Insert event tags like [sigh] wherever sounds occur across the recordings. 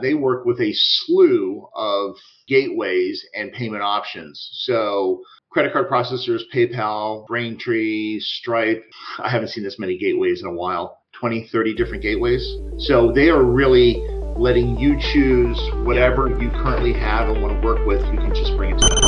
They work with a slew of gateways and payment options. So credit card processors, PayPal, Braintree, Stripe. I haven't seen this many gateways in a while 20, 30 different gateways. So they are really letting you choose whatever you currently have and want to work with. You can just bring it to them.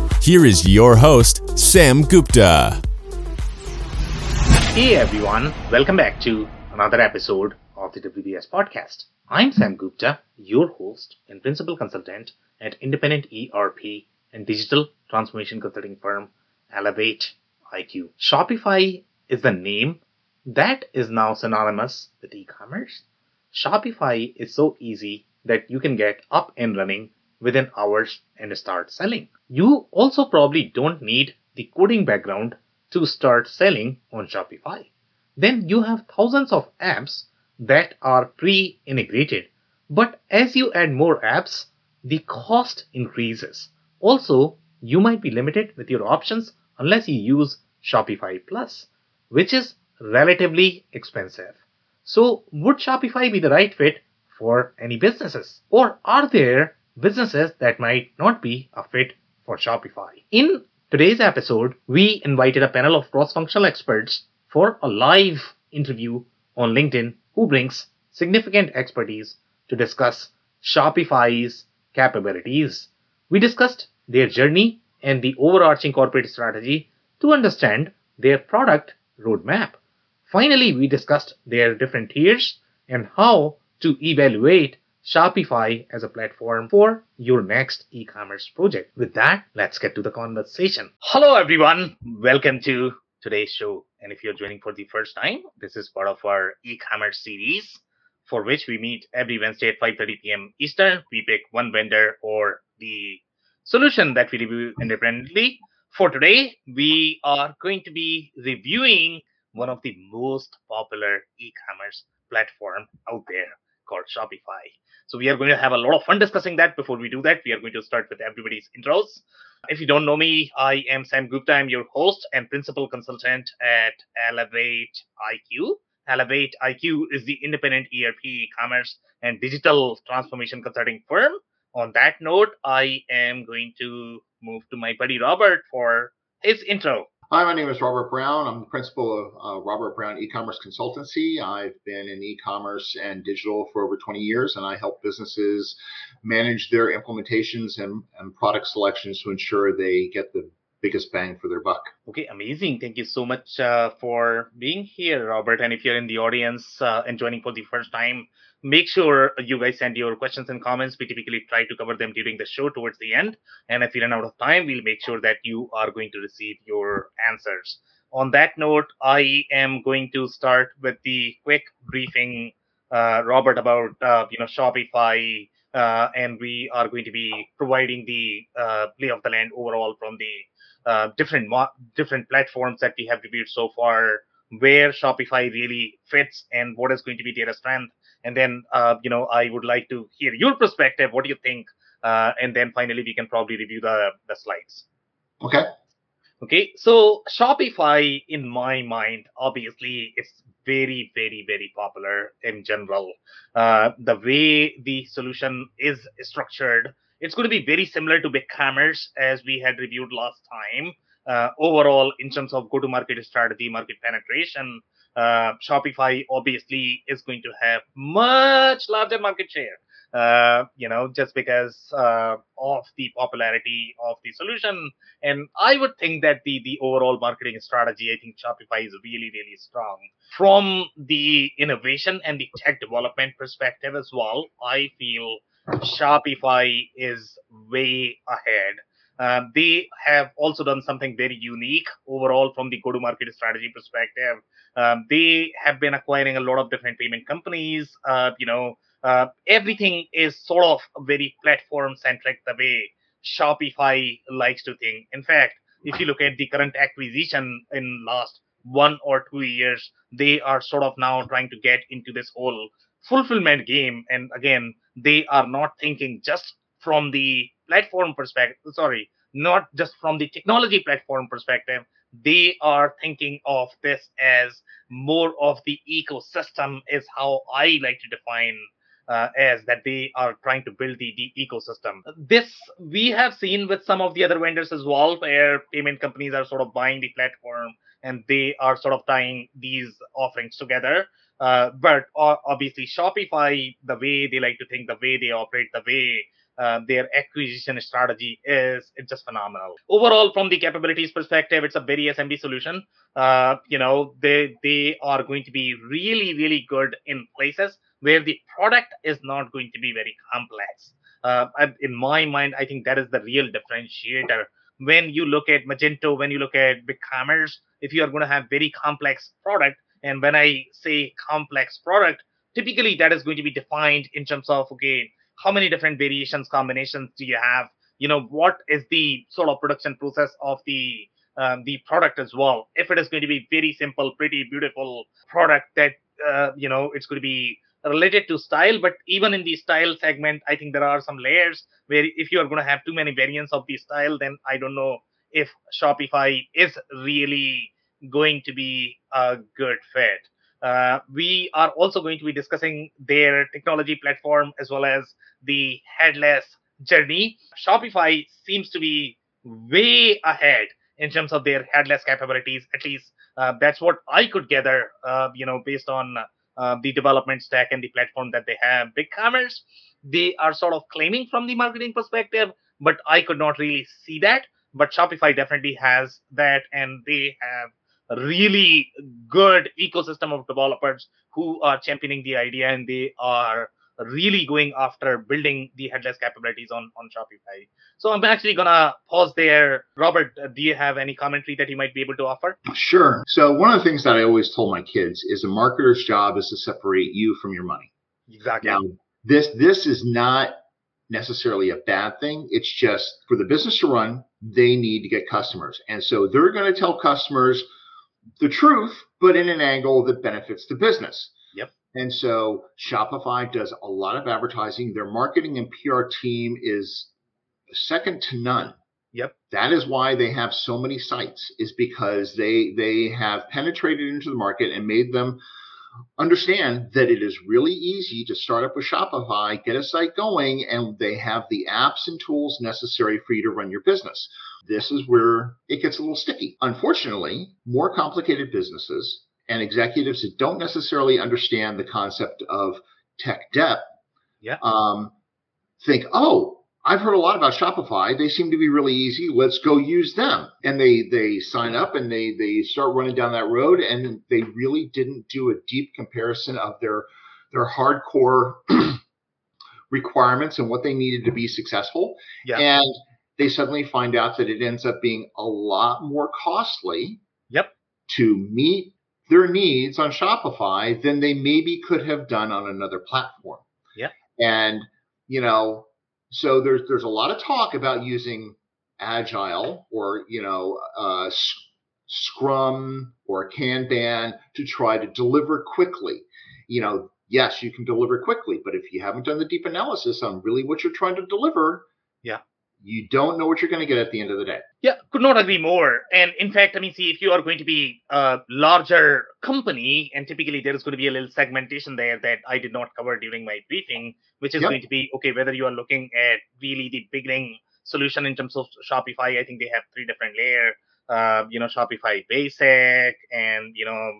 here is your host, Sam Gupta. Hey everyone, welcome back to another episode of the WBS Podcast. I'm Sam Gupta, your host and principal consultant at independent ERP and digital transformation consulting firm Elevate IQ. Shopify is the name that is now synonymous with e-commerce. Shopify is so easy that you can get up and running within hours and start selling. You also probably don't need the coding background to start selling on Shopify. Then you have thousands of apps that are pre-integrated. But as you add more apps, the cost increases. Also, you might be limited with your options unless you use Shopify Plus, which is relatively expensive. So, would Shopify be the right fit for any businesses? Or are there businesses that might not be a fit for Shopify? In today's episode, we invited a panel of cross functional experts for a live interview on LinkedIn who brings significant expertise to discuss Shopify's capabilities. We discussed their journey and the overarching corporate strategy to understand their product roadmap. Finally, we discussed their different tiers and how to evaluate Shopify as a platform for your next e commerce project. With that, let's get to the conversation. Hello, everyone. Welcome to today's show. And if you're joining for the first time, this is part of our e-commerce series for which we meet every Wednesday at 5:30 p.m. Eastern. We pick one vendor or the solution that we review independently. For today, we are going to be reviewing one of the most popular e-commerce platform out there called Shopify. So we are going to have a lot of fun discussing that. Before we do that, we are going to start with everybody's intros. If you don't know me, I am Sam Gupta. I'm your host and principal consultant at Elevate IQ. Elevate IQ is the independent ERP, commerce, and digital transformation consulting firm. On that note, I am going to move to my buddy Robert for his intro. Hi, my name is Robert Brown. I'm the principal of uh, Robert Brown E-commerce Consultancy. I've been in e-commerce and digital for over 20 years, and I help businesses manage their implementations and, and product selections to ensure they get the biggest bang for their buck. Okay, amazing. Thank you so much uh, for being here, Robert. And if you're in the audience uh, and joining for the first time, make sure you guys send your questions and comments. We typically try to cover them during the show towards the end. And if we run out of time, we'll make sure that you are going to receive your answers. On that note, I am going to start with the quick briefing, uh, Robert, about uh, you know Shopify, uh, and we are going to be providing the uh, lay of the land overall from the uh, different mo- different platforms that we have reviewed so far, where Shopify really fits and what is going to be their strength and then uh, you know I would like to hear your perspective. What do you think? Uh, and then finally we can probably review the the slides. Okay. Okay, so Shopify, in my mind, obviously, it's very, very, very popular in general. Uh, the way the solution is structured, it's going to be very similar to BigCommerce as we had reviewed last time. Uh, overall, in terms of go-to-market strategy, market penetration, uh, Shopify obviously is going to have much larger market share. Uh, you know, just because uh, of the popularity of the solution, and I would think that the the overall marketing strategy, I think Shopify is really really strong from the innovation and the tech development perspective as well. I feel Shopify is way ahead. Um, they have also done something very unique overall from the go-to-market strategy perspective. Um, they have been acquiring a lot of different payment companies. Uh, you know, uh, everything is sort of very platform centric the way Shopify likes to think. In fact, if you look at the current acquisition in last one or two years, they are sort of now trying to get into this whole fulfillment game. And again, they are not thinking just from the platform perspective, sorry, not just from the technology platform perspective. They are thinking of this as more of the ecosystem, is how I like to define uh, as that they are trying to build the, the ecosystem. This we have seen with some of the other vendors as well, where payment companies are sort of buying the platform and they are sort of tying these offerings together. Uh, but uh, obviously, Shopify, the way they like to think, the way they operate, the way uh, their acquisition strategy is it's just phenomenal. Overall from the capabilities perspective it's a very smb solution. Uh, you know they they are going to be really really good in places where the product is not going to be very complex. Uh, in my mind i think that is the real differentiator. When you look at magento when you look at BigCommerce if you are going to have very complex product and when i say complex product typically that is going to be defined in terms of okay how many different variations combinations do you have? You know what is the sort of production process of the um, the product as well? If it is going to be very simple pretty beautiful product that uh, you know it's going to be related to style but even in the style segment i think there are some layers where if you are going to have too many variants of the style then i don't know if shopify is really going to be a good fit uh, we are also going to be discussing their technology platform as well as the headless journey. Shopify seems to be way ahead in terms of their headless capabilities. At least uh, that's what I could gather, uh, you know, based on uh, the development stack and the platform that they have. BigCommerce, they are sort of claiming from the marketing perspective, but I could not really see that. But Shopify definitely has that, and they have really good ecosystem of developers who are championing the idea and they are really going after building the headless capabilities on, on Shopify. So I'm actually gonna pause there. Robert, do you have any commentary that you might be able to offer? Sure. So one of the things that I always told my kids is a marketer's job is to separate you from your money. Exactly. Now, this this is not necessarily a bad thing. It's just for the business to run, they need to get customers. And so they're going to tell customers the truth, but in an angle that benefits the business. Yep. And so Shopify does a lot of advertising. Their marketing and PR team is second to none. Yep. That is why they have so many sites is because they they have penetrated into the market and made them understand that it is really easy to start up with Shopify, get a site going, and they have the apps and tools necessary for you to run your business. This is where it gets a little sticky. Unfortunately, more complicated businesses and executives that don't necessarily understand the concept of tech debt yeah. um, think, oh, I've heard a lot about Shopify. They seem to be really easy. Let's go use them. And they they sign up and they they start running down that road and they really didn't do a deep comparison of their their hardcore [clears throat] requirements and what they needed to be successful. Yeah. And they suddenly find out that it ends up being a lot more costly Yep. to meet their needs on Shopify than they maybe could have done on another platform. Yeah. And you know, so there's there's a lot of talk about using agile or you know uh, scrum or kanban to try to deliver quickly. You know yes you can deliver quickly but if you haven't done the deep analysis on really what you're trying to deliver you don't know what you're going to get at the end of the day yeah could not agree more and in fact i mean see if you are going to be a larger company and typically there is going to be a little segmentation there that i did not cover during my briefing which is yep. going to be okay whether you are looking at really the beginning solution in terms of shopify i think they have three different layer uh, you know shopify basic and you know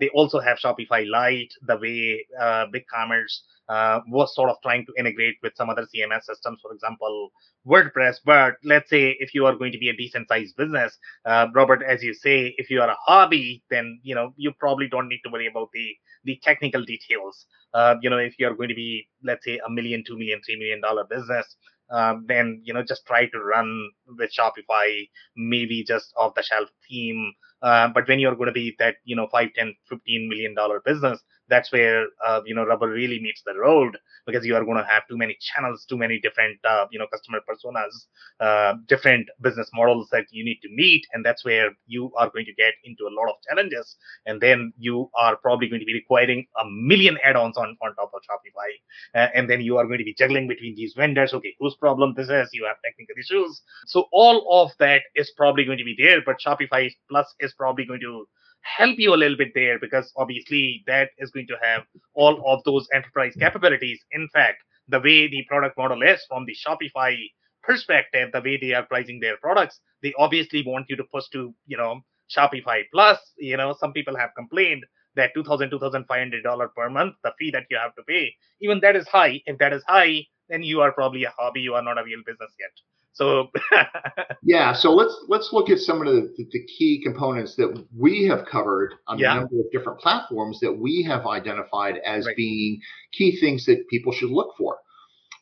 they also have shopify lite the way uh, BigCommerce uh, was sort of trying to integrate with some other cms systems for example wordpress. But let's say if you are going to be a decent sized business uh, robert as you say if you are a hobby then you know you probably don't need to worry about the the technical details. Uh, you know if you are going to be let's say a million two million three million dollar business um, then you know just try to run with shopify maybe just off the shelf theme. Uh, but when you're going to be that you know 5 10 15 million dollar business that's where uh, you know rubber really meets the road because you are going to have too many channels too many different uh, you know customer personas uh, different business models that you need to meet and that's where you are going to get into a lot of challenges and then you are probably going to be requiring a million add-ons on, on top of shopify uh, and then you are going to be juggling between these vendors okay whose problem this is you have technical issues. So all of that is probably going to be there but shopify plus is probably going to help you a little bit there because obviously that is going to have all of those enterprise capabilities. In fact, the way the product model is from the Shopify perspective, the way they are pricing their products, they obviously want you to push to, you know, Shopify Plus. You know, some people have complained that $2,000, $2,500 per month, the fee that you have to pay, even that is high. If that is high, then you are probably a hobby, you are not a real business yet. So [laughs] yeah, so let's let's look at some of the, the key components that we have covered on yeah. a number of different platforms that we have identified as right. being key things that people should look for.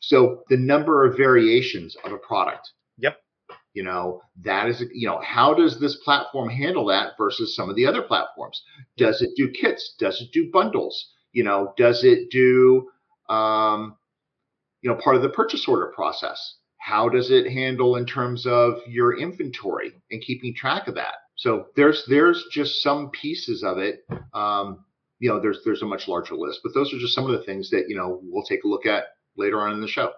So the number of variations of a product. Yep. You know, that is, you know, how does this platform handle that versus some of the other platforms? Does it do kits? Does it do bundles? You know, does it do, um, you know, part of the purchase order process? How does it handle in terms of your inventory and keeping track of that? So there's there's just some pieces of it um, you know there's there's a much larger list but those are just some of the things that you know we'll take a look at later on in the show.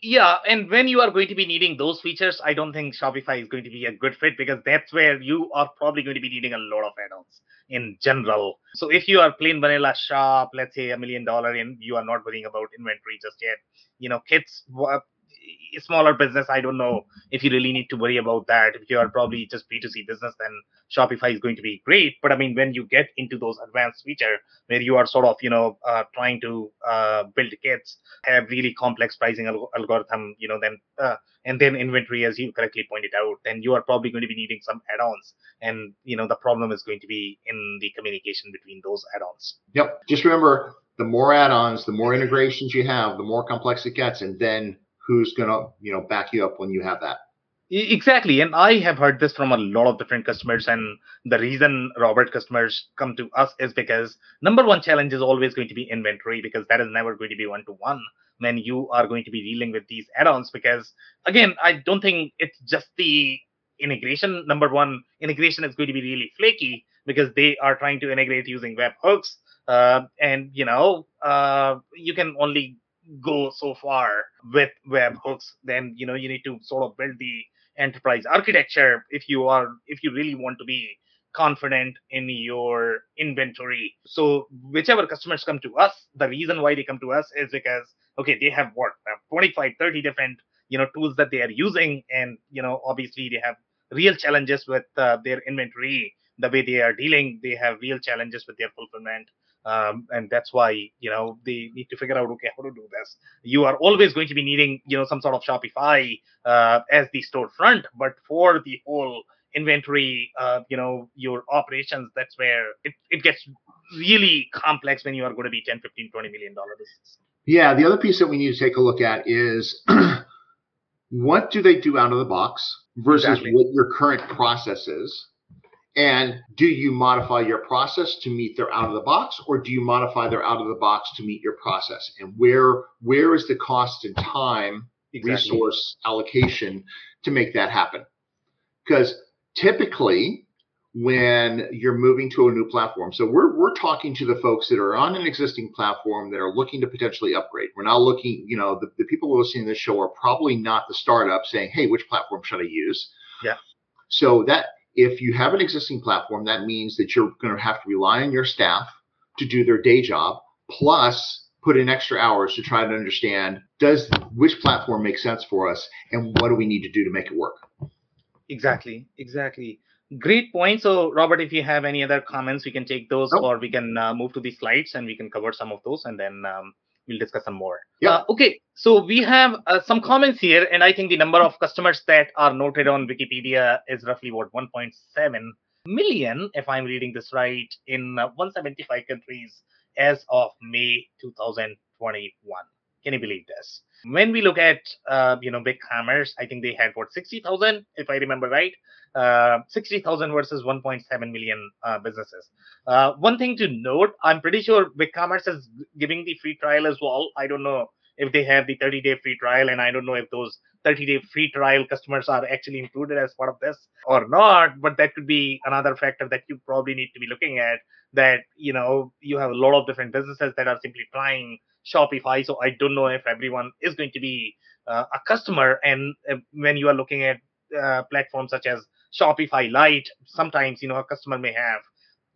Yeah and when you are going to be needing those features i don't think shopify is going to be a good fit because that's where you are probably going to be needing a lot of add-ons in general. So if you are plain vanilla shop let's say a million dollar and you are not worrying about inventory just yet you know kits smaller business, I don't know if you really need to worry about that. If you are probably just B2C business, then Shopify is going to be great. But I mean, when you get into those advanced feature where you are sort of, you know, uh, trying to uh, build kits, have really complex pricing al- algorithm, you know, then uh, and then inventory, as you correctly pointed out, then you are probably going to be needing some add-ons. And you know, the problem is going to be in the communication between those add-ons. Yep. Just remember, the more add-ons, the more integrations you have, the more complex it gets, and then who's going to you know back you up when you have that. Exactly. And i have heard this from a lot of different customers and the reason robert customers come to us is because number one challenge is always going to be inventory because that is never going to be one to one when you are going to be dealing with these add-ons because again i don't think it's just the integration. Number one integration is going to be really flaky because they are trying to integrate using web hooks uh, and you know uh, you can only go so far with webhooks then you know you need to sort of build the enterprise architecture if you are if you really want to be confident in your inventory. So whichever customers come to us the reason why they come to us is because okay they have what 25 30 different you know tools that they are using and you know obviously they have real challenges with uh, their inventory the way they are dealing they have real challenges with their fulfillment um, and that's why you know they need to figure out okay how to do this. You are always going to be needing you know some sort of shopify uh, as the storefront but for the whole inventory uh, you know your operations that's where it, it gets really complex when you are going to be 10 15 20 million dollar business. Yeah the other piece that we need to take a look at is [clears throat] what do they do out of the box versus exactly. what your current process is and do you modify your process to meet their out of the box, or do you modify their out of the box to meet your process? And where where is the cost and time exactly. resource allocation to make that happen? Because typically, when you're moving to a new platform, so we're we're talking to the folks that are on an existing platform that are looking to potentially upgrade. We're not looking, you know, the, the people listening to this show are probably not the startup saying, "Hey, which platform should I use?" Yeah. So that if you have an existing platform, that means that you're going to have to rely on your staff to do their day job, plus put in extra hours to try to understand does which platform make sense for us and what do we need to do to make it work. Exactly, exactly. Great point. So, Robert, if you have any other comments, we can take those, nope. or we can uh, move to the slides and we can cover some of those, and then um, we'll discuss some more. Yeah. Uh, okay. So we have uh, some comments here, and I think the number of customers that are noted on Wikipedia is roughly what 1.7 million, if I'm reading this right, in uh, 175 countries as of May 2021. Can you believe this? When we look at uh, you know BigCommerce, I think they had what 60,000, if I remember right. Uh, 60,000 versus 1.7 million uh, businesses. Uh, one thing to note, I'm pretty sure BigCommerce is giving the free trial as well. I don't know if they have the 30 day free trial, and I don't know if those 30 day free trial customers are actually included as part of this or not. But that could be another factor that you probably need to be looking at. That you know you have a lot of different businesses that are simply trying Shopify. So I don't know if everyone is going to be uh, a customer. And uh, when you are looking at uh, platforms such as Shopify Lite, sometimes you know a customer may have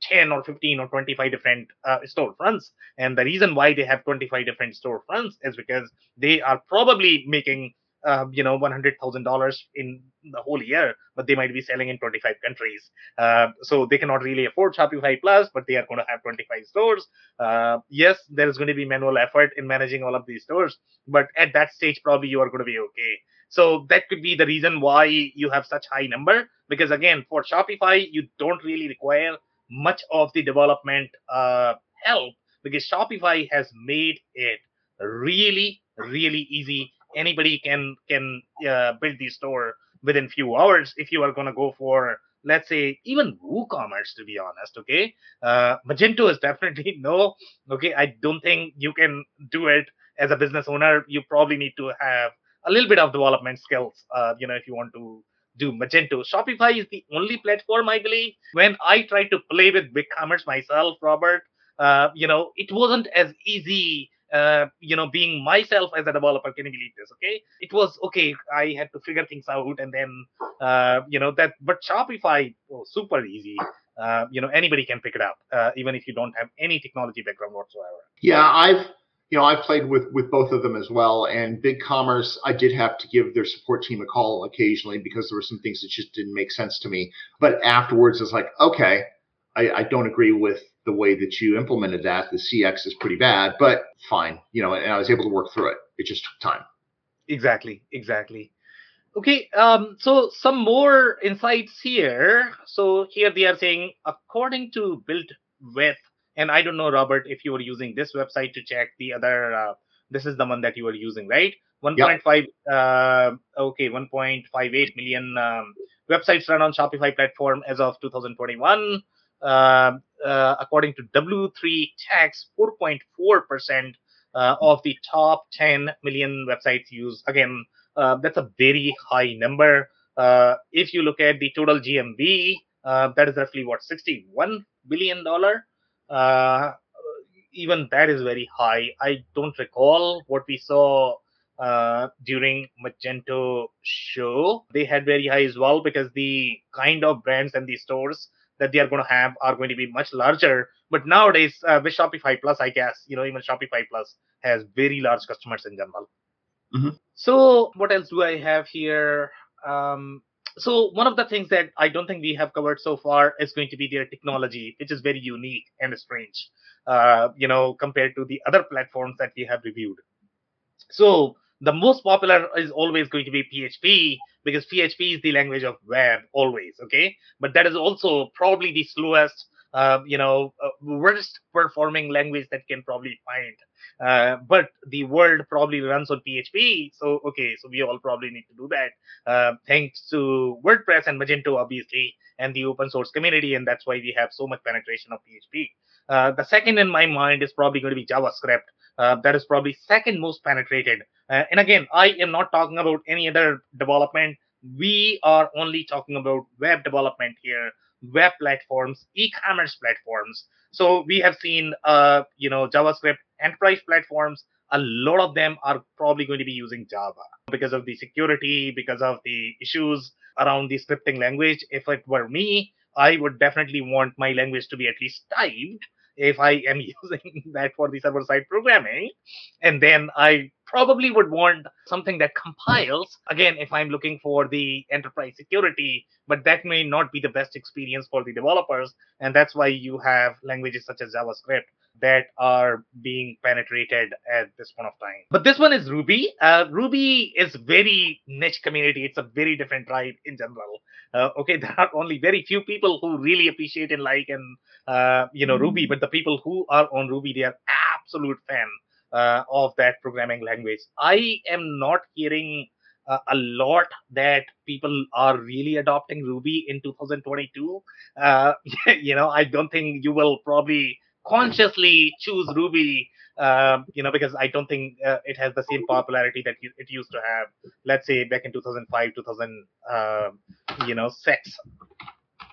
10 or 15 or 25 different uh, storefronts. And the reason why they have 25 different storefronts is because they are probably making, uh, you know, $100,000 in the whole year, but they might be selling in 25 countries. Uh, so they cannot really afford Shopify Plus, but they are going to have 25 stores. Uh, yes, there is going to be manual effort in managing all of these stores, but at that stage, probably you are going to be okay. So that could be the reason why you have such high number. Because again, for Shopify, you don't really require much of the development uh, help because Shopify has made it really, really easy. Anybody can can uh, build the store within few hours if you are going to go for let's say even WooCommerce to be honest. Okay, uh, Magento is [laughs] definitely no. Okay, I don't think you can do it as a business owner. You probably need to have a little bit of development skills. Uh, you know, if you want to do Magento. Shopify is the only platform, I believe. When I tried to play with BigCommerce myself, Robert, uh, you know, it wasn't as easy. Uh, you know, being myself as a developer, can you believe this? Okay, it was okay. I had to figure things out, and then, uh, you know, that. But Shopify, oh, super easy. Uh, you know, anybody can pick it up, uh, even if you don't have any technology background whatsoever. Yeah, I've you know, I've played with with both of them as well. And BigCommerce, I did have to give their support team a call occasionally because there were some things that just didn't make sense to me. But afterwards, it's like, okay, I, I don't agree with the way that you implemented that. The CX is pretty bad, but fine, you know. And I was able to work through it. It just took time. Exactly, exactly. Okay, um, so some more insights here. So here they are saying, according to Built with and I don't know, Robert, if you were using this website to check the other. Uh, this is the one that you were using, right? 1.5. Yep. Uh, okay, 1.58 million um, websites run on Shopify platform as of 2021. Uh, uh, according to W3 Techs, 4.4 percent uh, of the top 10 million websites use. Again, uh, that's a very high number. Uh, if you look at the total GMV, that is roughly what 61 billion dollar uh, even that is very high. I don't recall what we saw uh, during Magento show. They had very high as well because the kind of brands and the stores that they are going to have are going to be much larger. But nowadays, uh, with Shopify Plus, I guess you know even Shopify Plus has very large customers in general. Mm-hmm. So what else do I have here? Um, so one of the things that I don't think we have covered so far is going to be their technology, which is very unique and strange, uh, you know, compared to the other platforms that we have reviewed. So the most popular is always going to be PHP because PHP is the language of web always, okay? But that is also probably the slowest, uh, you know, uh, worst performing language that can probably find. Uh, but the world probably runs on PHP. So, okay, so we all probably need to do that. Uh, thanks to WordPress and Magento, obviously, and the open source community. And that's why we have so much penetration of PHP. Uh, the second in my mind is probably going to be JavaScript. Uh, that is probably second most penetrated. Uh, and again, I am not talking about any other development. We are only talking about web development here web platforms, e-commerce platforms. So we have seen, uh, you know, JavaScript enterprise platforms. A lot of them are probably going to be using Java because of the security, because of the issues around the scripting language. If it were me, I would definitely want my language to be at least typed if I am [laughs] using that for the server side programming. And then I probably would want something that compiles, again, if I'm looking for the enterprise security, but that may not be the best experience for the developers. And that's why you have languages such as JavaScript that are being penetrated at this point of time. But this one is Ruby. Uh, Ruby is very niche community. It's a very different tribe in general. Uh, okay, [laughs] there are only very few people who really appreciate and like and uh, you know. Ruby, but the people who are on Ruby, they are absolute fan uh, of that programming language. I am not hearing uh, a lot that people are really adopting Ruby in 2022. Uh, [laughs] you know, I don't think you will probably consciously choose Ruby. Um, you know, because I don't think uh, it has the same popularity that it used to have. Let's say back in 2005, 2000, um, you know, six.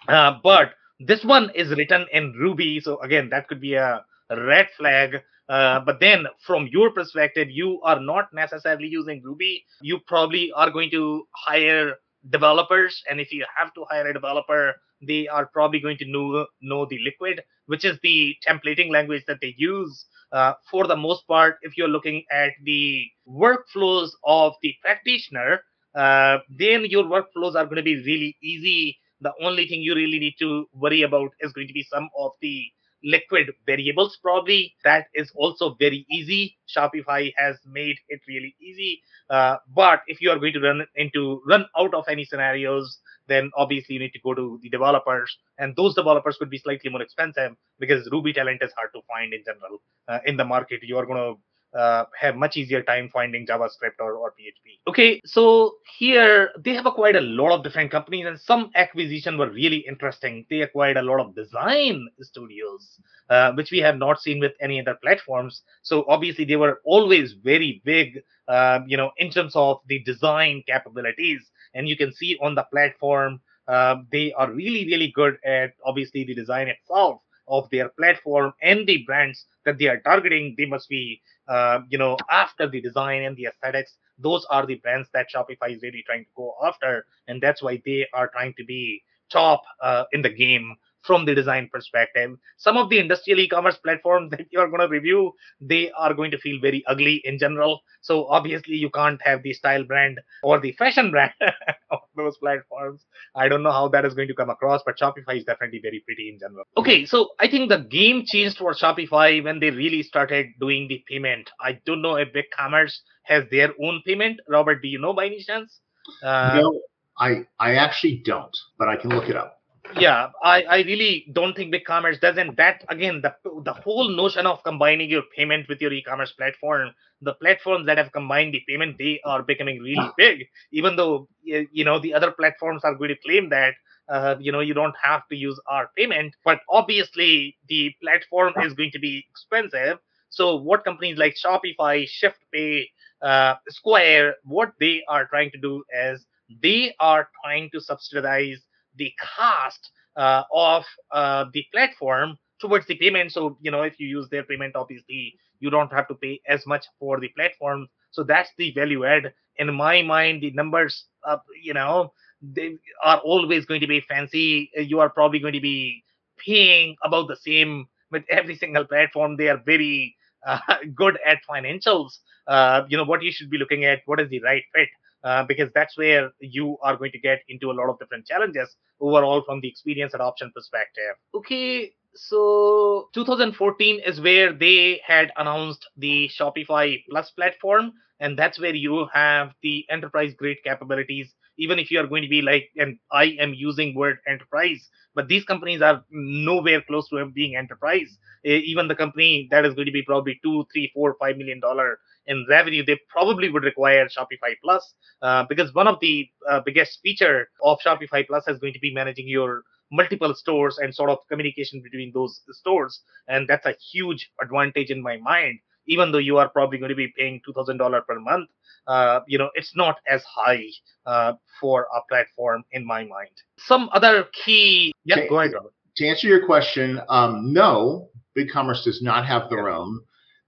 Uh, but this one is written in Ruby, so again, that could be a red flag uh, but then, from your perspective, you are not necessarily using Ruby. You probably are going to hire developers, and if you have to hire a developer, they are probably going to know know the Liquid, which is the templating language that they use. Uh, for the most part, if you're looking at the workflows of the practitioner, uh, then your workflows are going to be really easy. The only thing you really need to worry about is going to be some of the liquid variables. Probably that is also very easy. Shopify has made it really easy. Uh, but if you are going to run into run out of any scenarios then obviously you need to go to the developers. And those developers could be slightly more expensive because ruby talent is hard to find in general. Uh, in the market you are going to uh, have much easier time finding JavaScript or, or PHP. Okay, so here they have acquired a lot of different companies, and some acquisition were really interesting. They acquired a lot of design studios, uh, which we have not seen with any other platforms. So obviously they were always very big, uh, you know, in terms of the design capabilities. And you can see on the platform, uh, they are really, really good at obviously the design itself of their platform and the brands that they are targeting. They must be uh, you know, after the design and the aesthetics, those are the brands that Shopify is really trying to go after, and that's why they are trying to be top uh, in the game from the design perspective. Some of the industrial e-commerce platforms [laughs] that you are going to review, they are going to feel very ugly in general. So obviously you can't have the style brand or the fashion brand [laughs] on those platforms. I don't know how that is going to come across, but Shopify is definitely very pretty in general. Okay, so I think the game changed for Shopify when they really started doing the payment. I don't know if BigCommerce has their own payment. Robert, do you know by any chance? Uh, no, I I actually don't, but I can look it up yeah i i really don't think BigCommerce doesn't that again the the whole notion of combining your payment with your e-commerce platform the platforms that have combined the payment they are becoming really big. Even though you know the other platforms are going to claim that uh, you know you don't have to use our payment but obviously the platform is going to be expensive. So what companies like shopify shiftpay uh, square what they are trying to do is they are trying to subsidize the cost uh, of uh, the platform towards the payment. So, you know, if you use their payment, obviously you don't have to pay as much for the platform. So that's the value add. In my mind, the numbers, uh, you know, they are always going to be fancy. You are probably going to be paying about the same with every single platform. They are very uh, [laughs] good at financials. Uh, you know, what you should be looking at, what is the right fit. Uh, because that's where you are going to get into a lot of different challenges overall from the experience adoption perspective. Okay, so 2014 is where they had announced the Shopify Plus platform, and that's where you have the enterprise grade capabilities. Even if you are going to be like, and I am using word enterprise, but these companies are nowhere close to being enterprise. Even the company that is going to be probably two, three, four, five million dollar in revenue, they probably would require Shopify Plus uh, because one of the uh, biggest feature of Shopify Plus is going to be managing your multiple stores and sort of communication between those stores, and that's a huge advantage in my mind. Even though you are probably going to be paying two thousand dollar per month, uh, you know it's not as high uh, for a platform in my mind. Some other key, yeah, to, go ahead. Robert. To answer your question, um, no, BigCommerce does not have their yeah. own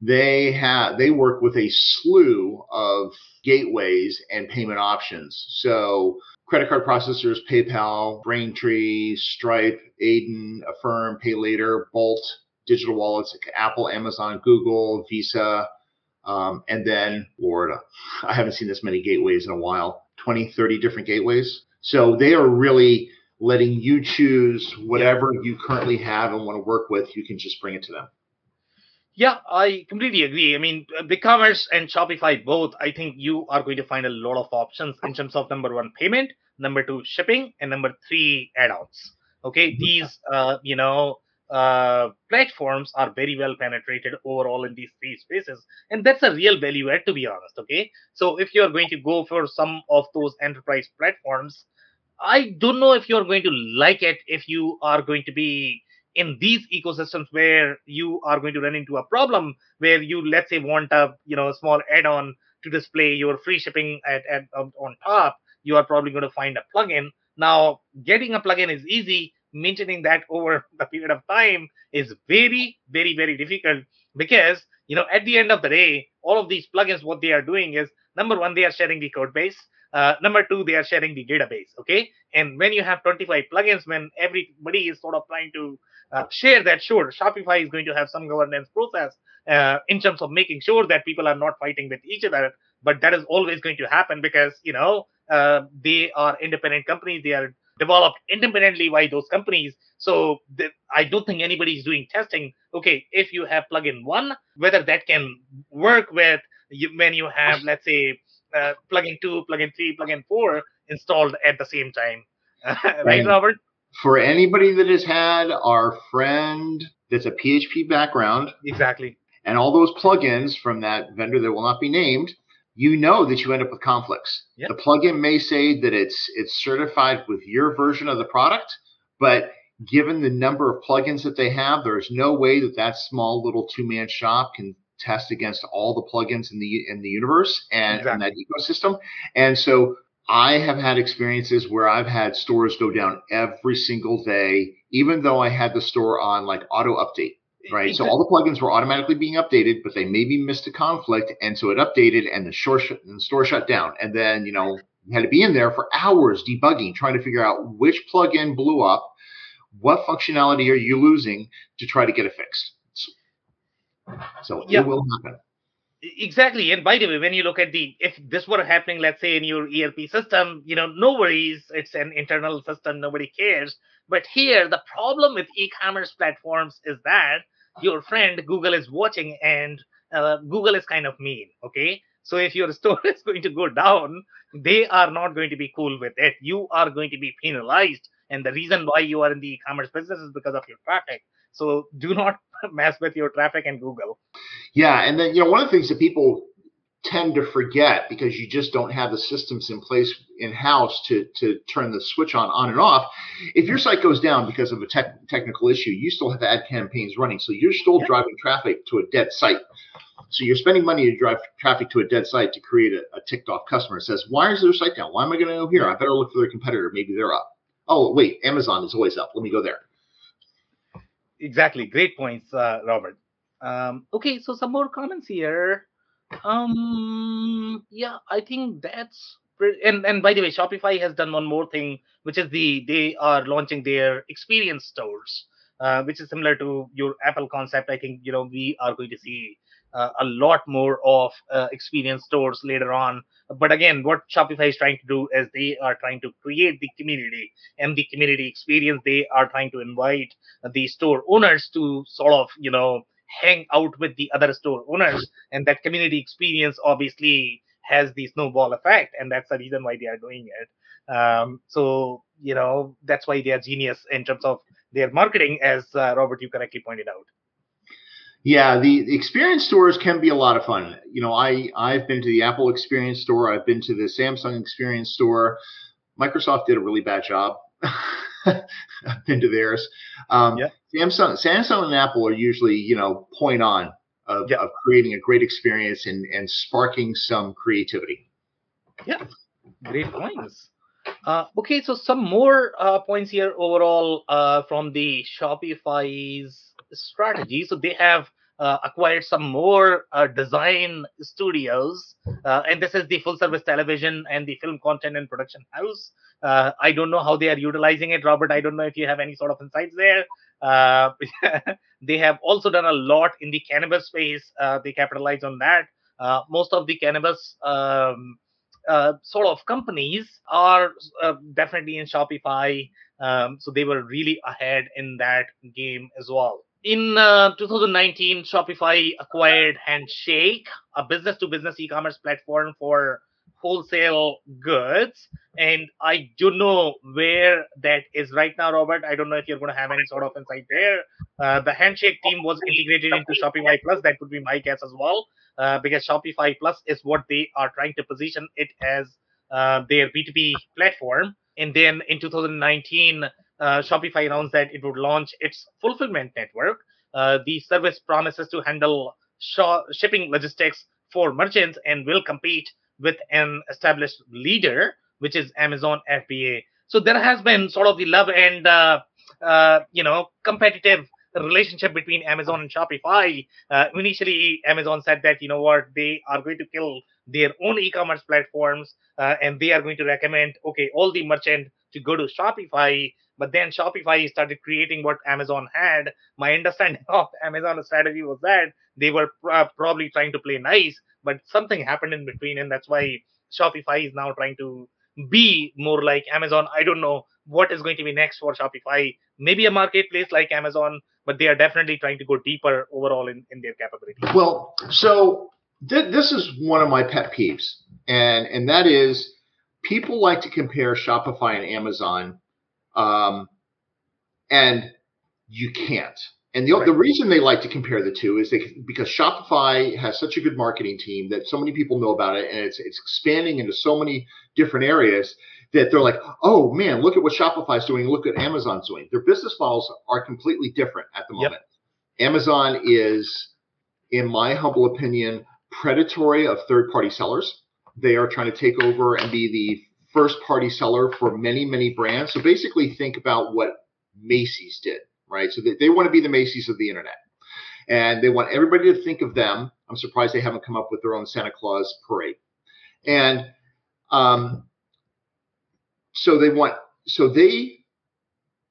they have they work with a slew of gateways and payment options. So credit card processors, PayPal, Braintree, Stripe, Adyen, Affirm, Pay Later, Bolt, digital wallets, Apple, Amazon, Google, Visa, um, and then Florida. I haven't seen this many gateways in a while 20, 30 different gateways. So they are really letting you choose whatever you currently have and want to work with. You can just bring it to them. Yeah, I completely agree. I mean, uh, BigCommerce and Shopify both, I think you are going to find a lot of options in terms of number one, payment, number two, shipping, and number three, add ons. Okay, mm-hmm. these, uh, you know, uh, platforms are very well penetrated overall in these three spaces. And that's a real value add, to be honest. Okay. So if you're going to go for some of those enterprise platforms, I don't know if you're going to like it if you are going to be in these ecosystems where you are going to run into a problem where you let's say want a you know a small add-on to display your free shipping at, at on top you are probably going to find a plugin. Now getting a plugin is easy. Maintaining that [laughs] over the period of time is very very very difficult because you know at the end of the day all of these plugins what they are doing is number one they are sharing the code base. Uh, number two they are sharing the database okay? And when you have 25 plugins when everybody is sort of trying to uh, share that sure shopify is going to have some governance process uh, in terms of making sure that people are not fighting with each other but that is always going to happen because you know uh, they are independent companies they are developed independently by those companies. So th- i don't think anybody is doing testing. Okay if you have plugin one whether that can work with you, when you have let's say uh, plugin two plugin three plugin four installed at the same time. [laughs] Right. Robert for anybody that has had our friend that's a php background exactly and all those plugins from that vendor that will not be named you know that you end up with conflicts. Yep. The plugin may say that it's it's certified with your version of the product, but given the number of plugins that they have, there's no way that that small little two man shop can test against all the plugins in the in the universe and, exactly. that ecosystem. And so I have had experiences where I've had stores go down every single day, even though I had the store on like auto update right? So all the plugins were automatically being updated, but they maybe missed a conflict, and so it updated, and the store sh- and the store shut down, and then you know had to be in there for hours debugging, trying to figure out which plugin blew up, what functionality are you losing to try to get it fixed. So yeah. it will happen. Exactly. And by the way, when you look at the, if this were happening, let's say in your ERP system, you know, no worries. It's an internal system. Nobody cares. But here, the problem with e-commerce platforms is that your friend Google is watching and uh, Google is kind of mean. Okay. So if your [laughs] store is going to go down, they are not going to be cool with it. You are going to be penalized. And the reason why you are in the e-commerce business is because of your traffic. So do not [laughs] mess with your traffic and Google. Yeah. And then, you know, one of the things that people tend to forget because you just don't have the systems in place in house to to turn the switch on on and off. If your site goes down because of a tech, technical issue, you still have ad campaigns running, so you're still yeah. driving traffic to a dead site. So you're spending money to drive traffic to a dead site to create a, a ticked off customer. It says, why is their site down? Why am I going to go here? I better look for their competitor. Maybe they're up. Oh wait, Amazon is always up. Let me go there. Exactly. Great points, uh, Robert. Um, okay, so some more comments here. Um, yeah, I think that's and and by the way, Shopify has done one more thing, which is the they are launching their experience stores, uh, which is similar to your Apple concept. I think you know we are going to see a lot more of uh, experience stores later on. But again, what Shopify is trying to do is they are trying to create the community and the community experience. They are trying to invite the store owners to sort of you know hang out with the other store owners and that community experience obviously has the snowball effect and that's the reason why they are doing it um, so you know that's why they are genius in terms of their marketing as uh, robert you correctly pointed out yeah the experience stores can be a lot of fun you know i i've been to the apple experience store i've been to the samsung experience store microsoft did a really bad job [laughs] I've been to theirs. Um, yeah. Samsung, Samsung and Apple are usually, you know, point on of, yeah. of creating a great experience and, and sparking some creativity. Yeah, great points. Uh, okay, so some more uh, points here overall uh, from the Shopify's strategy. So they have uh, acquired some more uh, design studios, uh, and this is the full service television and the film content and production house. Uh, I don't know how they are utilizing it, Robert. I don't know if you have any sort of insights there. Uh, [laughs] they have also done a lot in the cannabis space. Uh, they capitalize on that. most of the cannabis um, sort of companies are definitely in Shopify. Um, so they were really ahead in that game as well in uh, 2019, Shopify acquired Handshake, a business to business e commerce platform for wholesale goods. And I don't know where that is right now, Robert. I don't know if you're going to have any sort of insight there. Uh, the Handshake team was integrated into Shopify Plus. That would be my guess as well, uh, because Shopify Plus is what they are trying to position it as uh, their B2B platform. And then in 2019, uh, Shopify announced that it would launch its fulfillment network. Uh, the service promises to handle sh- shipping logistics for merchants and will compete with an established leader, which is Amazon FBA. So there has been sort of the love and uh, uh, you know competitive relationship between Amazon and Shopify. Uh, initially, Amazon said that you know what they are going to kill their own e-commerce platforms uh, and they are going to recommend okay all the merchant to go to Shopify. But then Shopify started creating what Amazon had. My understanding [laughs] of Amazon's strategy was that they were pr- probably trying to play nice, but something happened in between, and that's why Shopify is now trying to be more like Amazon. I don't know what is going to be next for Shopify. Maybe a marketplace like Amazon, but they are definitely trying to go deeper overall in, in their capabilities. Well, so th- this is one of my pet peeves, and and that is people like to compare Shopify and Amazon, um, and you can't. And the, right. the reason they like to compare the two is they, because Shopify has such a good marketing team that so many people know about it, and it's it's expanding into so many different areas that they're like, oh man, look at what Shopify is doing, look at Amazon's doing. Their business models are completely different at the moment. Yep. Amazon is, in my humble opinion, predatory of third-party sellers. They are trying to take over and be the first-party seller for many, many brands. So basically, think about what Macy's did right? So they, they want to be the Macy's of the internet. And they want everybody to think of them. I'm surprised they haven't come up with their own Santa Claus parade. And um, so they want, so they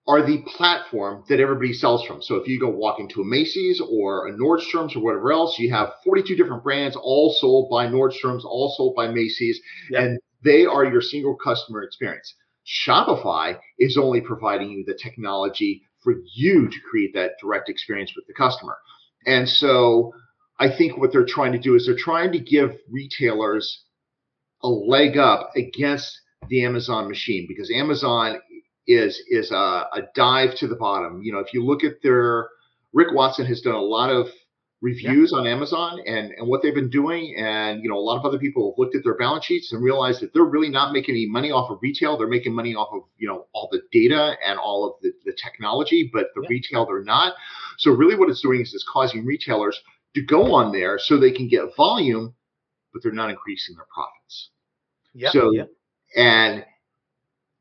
are the platform that everybody sells from. So if you go walk into a Macy's or a Nordstrom's or whatever else, you have 42 different brands, all sold by Nordstrom's, all sold by Macy's, yep. and they are your single customer experience. Shopify is only providing you the technology for you to create that direct experience with the customer. And so I think what they're trying to do is they're trying to give retailers a leg up against the Amazon machine because Amazon is is a, a dive to the bottom. You know, if you look at their Rick Watson has done a lot of reviews yeah. on Amazon and, and what they've been doing. And, you know, a lot of other people have looked at their balance sheets and realized that they're really not making any money off of retail. They're making money off of, you know, all the data and all of the, the technology, but the yeah. retail they're not. So really what it's doing is it's causing retailers to go on there so they can get volume, but they're not increasing their profits. Yeah. So, yeah. and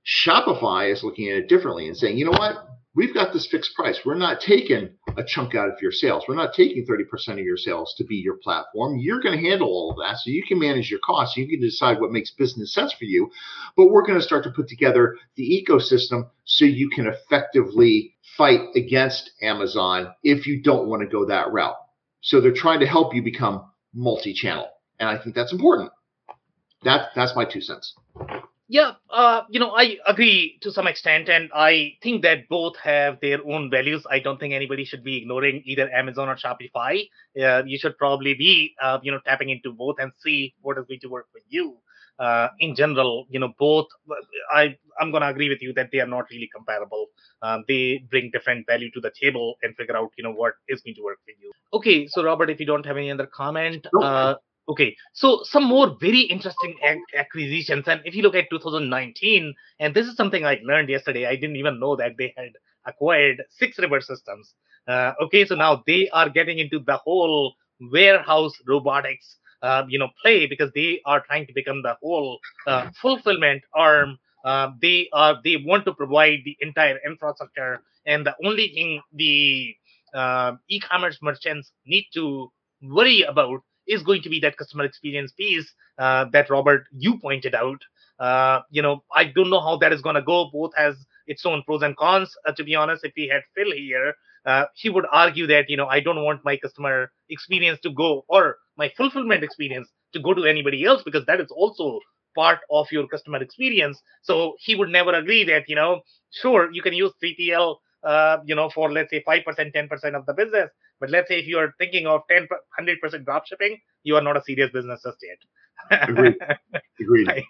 Shopify is looking at it differently and saying, you know what? We've got this fixed price. We're not taking a chunk out of your sales. We're not taking 30% of your sales to be your platform. You're going to handle all of that so you can manage your costs. You can decide what makes business sense for you. But we're going to start to put together the ecosystem so you can effectively fight against Amazon if you don't want to go that route. So they're trying to help you become multi channel. And I think that's important. That, that's my two cents. Yeah, uh, you know, I agree to some extent, and I think that both have their own values. I don't think anybody should be ignoring either Amazon or Shopify. Uh, you should probably be, uh, you know, tapping into both and see what is going to work for you. Uh, in general, you know, both. I I'm gonna agree with you that they are not really comparable. Um, they bring different value to the table and figure out, you know, what is going to work for you. Okay, so Robert, if you don't have any other comment, uh, Okay, so some more very interesting acquisitions, and if you look at 2019, and this is something I learned yesterday, I didn't even know that they had acquired Six River Systems. Uh, okay, so now they are getting into the whole warehouse robotics, uh, you know, play because they are trying to become the whole uh, fulfillment arm. Uh, they are they want to provide the entire infrastructure, and the only thing the uh, e-commerce merchants need to worry about is going to be that customer experience piece uh, that Robert you pointed out. Uh, you know, I don't know how that is going to go. Both has its own pros and cons. Uh, to be honest, if we had Phil here, uh, he would argue that you know I don't want my customer experience to go or my fulfillment experience to go to anybody else because that is also part of your customer experience. So he would never agree that you know, sure you can use 3PL uh, you know, for let's say 5%, 10% of the business. But let's say if you are thinking of 10, 100% drop shipping, you are not a serious business just yet. Agreed. Right?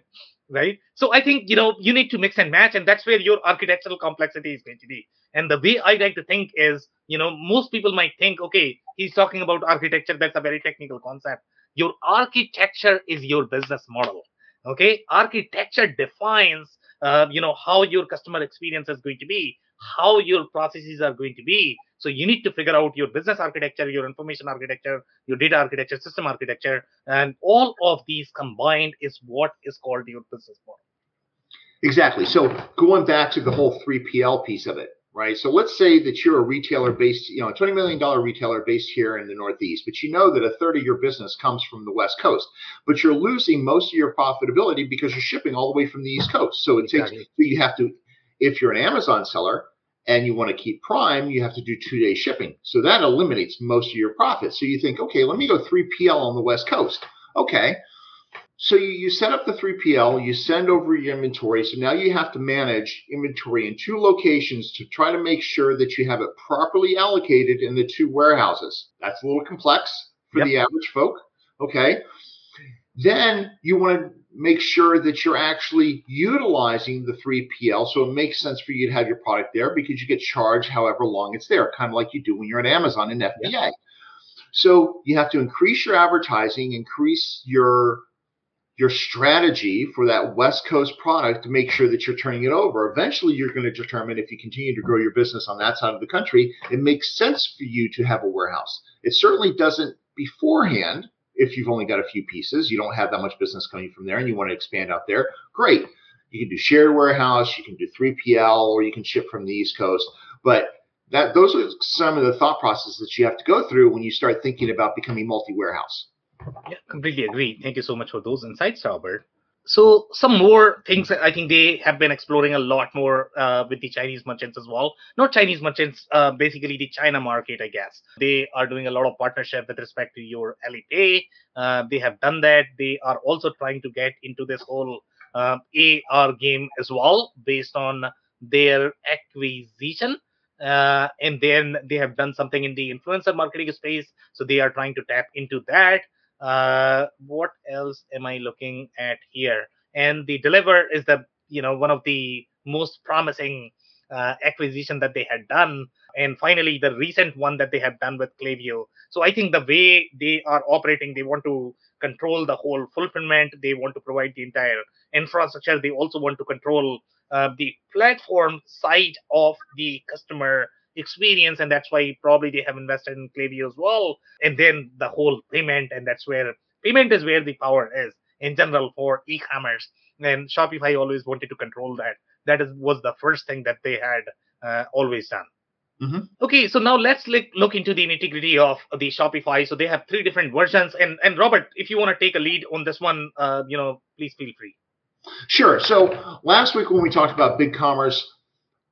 [laughs] right? So I think you know you need to mix and match, and that's where your architectural complexity is going to be. And the way I like to think is, you know, most people might think, okay, he's talking about architecture. That's a very technical concept. Your architecture is your business model. Okay, architecture defines, uh, you know, how your customer experience is going to be, how your processes are going to be. So you need to figure out your business architecture, your information architecture, your data architecture, system architecture, and all of these combined is what is called your business model. Exactly. So going back to the whole 3PL piece of it, right? So let's say that you're a retailer based, you know, a $20 million retailer based here in the Northeast, but you know that a third of your business comes from the West Coast, but you're losing most of your profitability because you're shipping all the way from the East Coast. So it exactly. takes, so you have to, if you're an Amazon seller and you want to keep Prime, you have to do two day shipping. So that eliminates most of your profit. So you think, okay, let me go 3PL on the West Coast. Okay. So you, you set up the 3PL, you send over your inventory. So now you have to manage inventory in two locations to try to make sure that you have it properly allocated in the two warehouses. That's a little complex for yep. the average folk. Okay. Then you want to make sure that you're actually utilizing the 3PL. So it makes sense for you to have your product there because you get charged however long it's there, kind of like you do when you're at Amazon and FBA. Yep. So you have to increase your advertising, increase your your strategy for that West Coast product to make sure that you're turning it over. Eventually, you're going to determine if you continue to grow your business on that side of the country, it makes sense for you to have a warehouse. It certainly doesn't beforehand if you've only got a few pieces, you don't have that much business coming from there and you want to expand out there. Great. You can do shared warehouse, you can do 3PL, or you can ship from the East Coast. But that those are some of the thought processes that you have to go through when you start thinking about becoming multi-warehouse. Yeah, completely agree. Thank you so much for those insights, Robert. So some more things I think they have been exploring a lot more uh, with the Chinese merchants as well. Not Chinese merchants, uh, basically the China market, I guess. They are doing a lot of partnership with respect to your Alipay. Uh, they have done that. They are also trying to get into this whole uh, AR game as well, based on their acquisition. Uh, and then they have done something in the influencer marketing space, so they are trying to tap into that. Uh, what else am I looking at here? And the Deliverr is the you know one of the most promising uh, acquisition that they had done. And finally, the recent one that they have done with Klaviyo. So I think the way they are operating, they want to control the whole fulfillment. They want to provide the entire infrastructure. They also want to control uh, the platform side of the customer experience, and that's why probably they have invested in Klaviyo as well. And then the whole payment, and that's where payment is where the power is in general for e-commerce. And Shopify always wanted to control that. That is was the first thing that they had uh, always done. Mm-hmm. Okay, so now let's look, look into the nitty-gritty of the Shopify. So they have three different versions, and and Robert, if you want to take a lead on this one, uh, you know, please feel free. Sure. So last week when we talked about BigCommerce,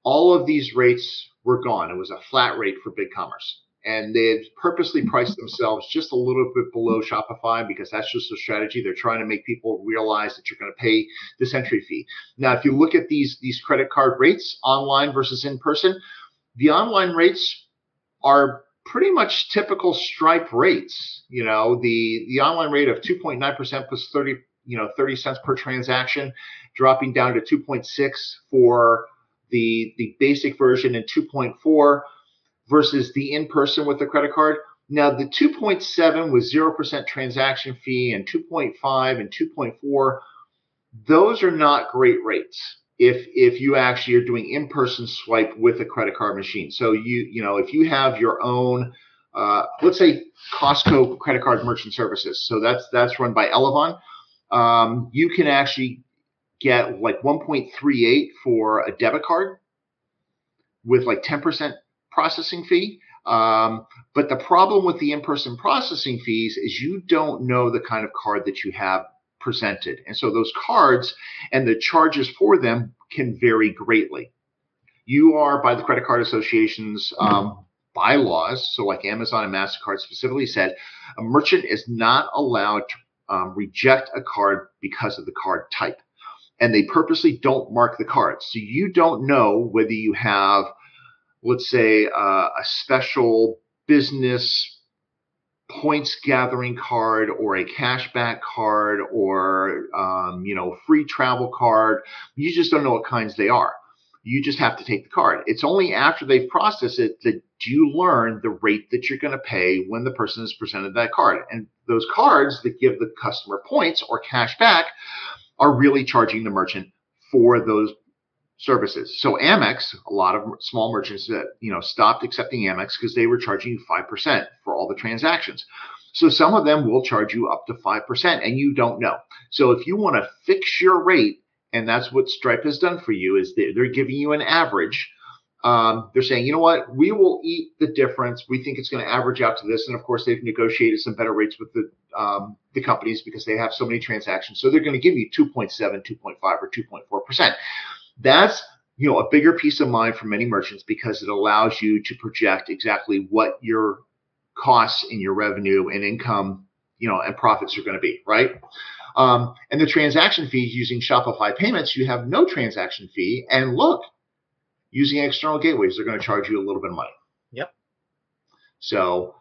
all of these rates were gone. It was a flat rate for BigCommerce. And they had purposely priced themselves just a little bit below Shopify because that's just a strategy. They're trying to make people realize that you're going to pay this entry fee. Now, if you look at these these credit card rates online versus in person, the online rates are pretty much typical Stripe rates. You know, the the online rate of 2.9% plus 30 you know 30 cents per transaction, dropping down to 2.6 for the the basic version in 2.4 versus the in-person with the credit card. Now the 2.7 with 0% transaction fee and 2.5 and 2.4, those are not great rates if if you actually are doing in-person swipe with a credit card machine. So you you know if you have your own uh, let's say Costco credit card merchant services. So that's that's run by Elavon. Um, you can actually get like 1.38 for a debit card with like 10% processing fee. Um, but the problem with the in-person processing fees is you don't know the kind of card that you have presented. And so those cards and the charges for them can vary greatly. You are by the credit card association's um, bylaws, so like Amazon and MasterCard specifically said, a merchant is not allowed to um, reject a card because of the card type and they purposely don't mark the cards. So you don't know whether you have, let's say, uh, a special business points gathering card or a cashback card or um, you know free travel card. You just don't know what kinds they are. You just have to take the card. It's only after they've processed it that you learn the rate that you're going to pay when the person is presented that card. And those cards that give the customer points or cash back are really charging the merchant for those services. So Amex, a lot of small merchants that you know stopped accepting Amex because they were charging you five percent for all the transactions. So some of them will charge you up to five percent, and you don't know. So if you want to fix your rate, and that's what Stripe has done for you, is they're giving you an average. Um, they're saying, you know what, we will eat the difference. We think it's going to average out to this, and of course they've negotiated some better rates with the um, the companies because they have so many transactions. So they're going to give you 2.7, 2.5, or 2.4 percent. That's you know a bigger peace of mind for many merchants because it allows you to project exactly what your costs and your revenue and income you know and profits are going to be right um, and the transaction fees using shopify payments you have no transaction fee and look using external gateways they're going to charge you a little bit of money yep so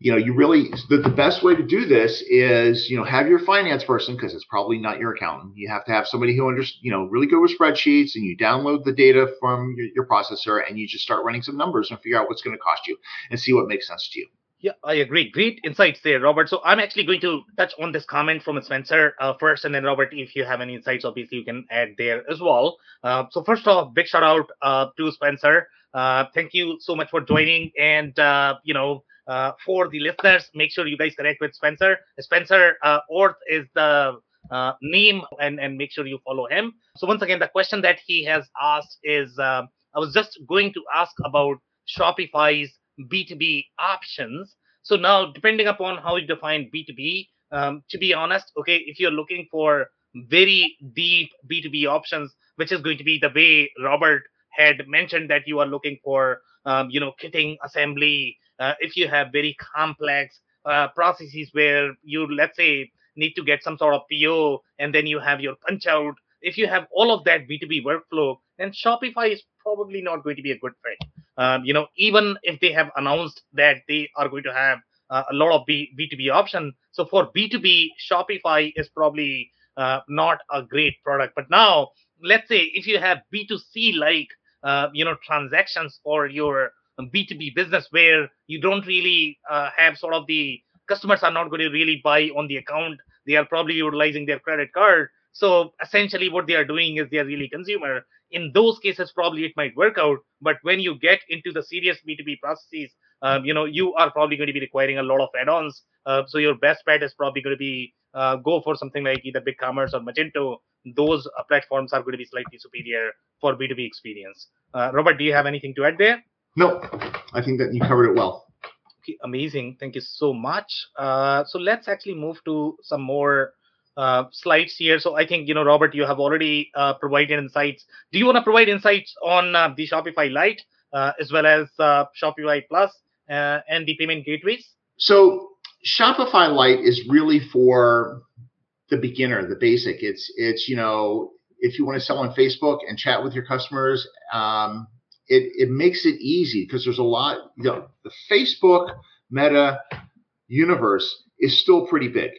you know, you really the, the best way to do this is, you know, have your finance person because it's probably not your accountant. You have to have somebody who understands, you know, really good with spreadsheets, and you download the data from your, your processor, and you just start running some numbers and figure out what's going to cost you, and see what makes sense to you. Yeah, I agree. Great insights there, Robert. So I'm actually going to touch on this comment from Spencer uh, first, and then Robert, if you have any insights, obviously you can add there as well. Uh, so first off, big shout out uh, to Spencer. Uh, thank you so much for joining, and uh, you know uh, for the listeners, make sure you guys connect with Spencer. Spencer Orth is the name, and and make sure you follow him. So once again, the question that he has asked is, I was just going to ask about Shopify's B2B options. So now, depending upon how you define B2B, um, to be honest, okay, if you're looking for very deep B2B options, which is going to be the way Robert had mentioned that you are looking for, um, you know, kitting assembly, uh, if you have very complex uh, processes where you let's say need to get some sort of PO and then you have your punch out. If you have all of that B2B workflow, then Shopify is probably not going to be a good fit. Um, you know, even if they have announced that they are going to have uh, a lot of B- B2B option. So for B2B, Shopify is probably uh, not a great product. But now, let's say if you have B2C like, uh, you know, transactions for your B2B business where you don't really uh, have sort of the customers are not going to really buy on the account. They are probably utilizing their credit card. So essentially, what they are doing is they are really consumer. In those cases, probably it might work out. But when you get into the serious B2B processes, um, you know, you are probably going to be requiring a lot of add-ons. Uh, so your best bet is probably going to be uh, go for something like either BigCommerce or Magento. Those uh, platforms are going to be slightly superior for B2B experience. Uh, Robert, do you have anything to add there? No, I think that you covered it well. Okay, amazing. Thank you so much. Uh, so let's actually move to some more uh, slides here. So I think, you know, Robert, you have already uh, provided insights. Do you want to provide insights on uh, the Shopify Lite uh, as well as uh, Shopify Plus and the payment gateways? So Shopify Lite is really for the beginner, the basic. It's it's you know if you want to sell on Facebook and chat with your customers, um, it, it makes it easy because there's a lot, you know, the Facebook meta universe is still pretty big.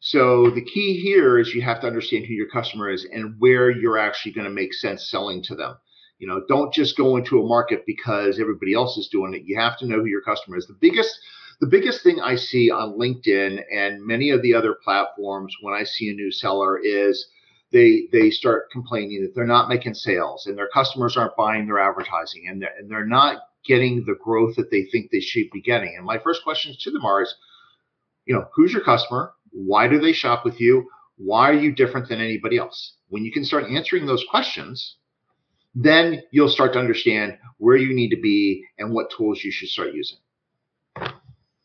So the key here is you have to understand who your customer is and where you're actually going to make sense selling to them. You know, don't just go into a market because everybody else is doing it. You have to know who your customer is. The biggest the biggest thing I see on LinkedIn and many of the other platforms when I see a new seller is they they start complaining that they're not making sales and their customers aren't buying their advertising and they're, and they're not getting the growth that they think they should be getting. And my first questions to them are is, you know, who's your customer? Why do they shop with you? Why are you different than anybody else? When you can start answering those questions, then you'll start to understand where you need to be and what tools you should start using.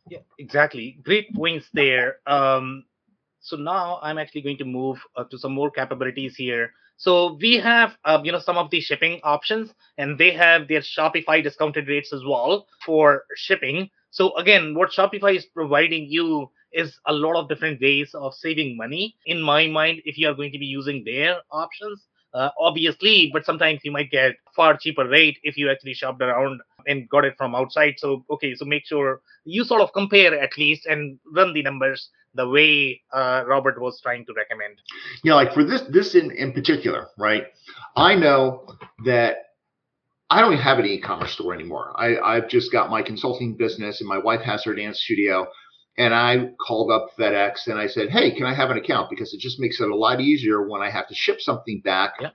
Yeah, exactly. Great points there. Um, so now I'm actually going to move uh, to some more capabilities here. So we have, uh, you know, some of the shipping options, and they have their Shopify discounted rates as well for shipping. So again, what Shopify is providing you is a lot of different ways of saving money. In my mind, if you are going to be using their options, uh, obviously, but sometimes you might get far cheaper rate if you actually shopped around and got it from outside. So, okay, so make sure you sort of compare at least and run the numbers the way uh, Robert was trying to recommend. Know, like for this, this in, in particular, right? I know that I don't have an e-commerce store anymore. I, I've just got my consulting business and my wife has her dance studio. And I called up FedEx and I said, Hey, can I have an account? Because it just makes it a lot easier when I have to ship something back yeah